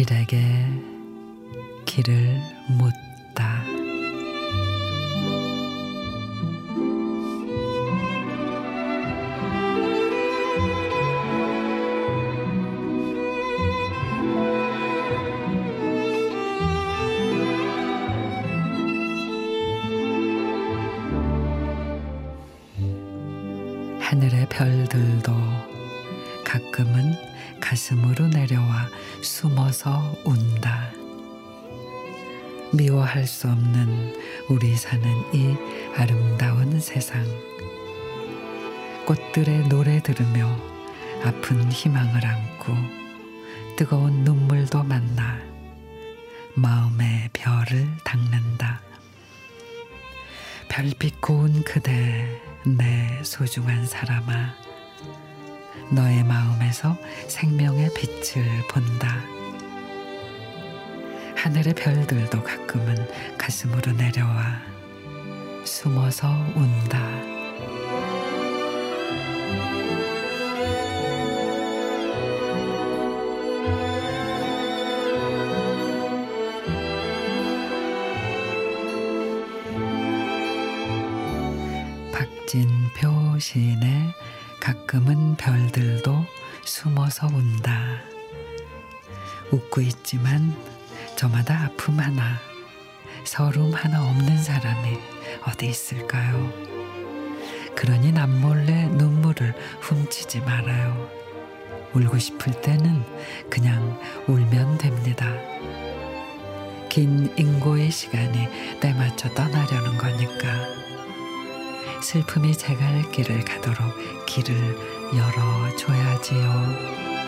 길에게 길을 묻 하늘의 별들도 가끔은 가슴으로 내려와 숨어서 운다. 미워할 수 없는 우리 사는 이 아름다운 세상. 꽃들의 노래 들으며 아픈 희망을 안고 뜨거운 눈물도 만나 마음의 별을 닦는다. 별빛 고운 그대 내 소중한 사람아 너의 마음에서 생명의 빛을 본다. 하늘의 별들도 가끔은 가슴으로 내려와 숨어서 운다. 박진 표 시인의 가끔은 별들도 숨어서 운다. 웃고 있지만 저마다 아픔 하나, 서름 하나 없는 사람이 어디 있을까요? 그러니 남몰래 눈물을 훔치지 말아요. 울고 싶을 때는 그냥 울면 됩니다. 긴 인고의 시간이 때맞춰 떠나려는 거니까. 슬픔이 제갈 길을 가도록 길을 열어줘야지요.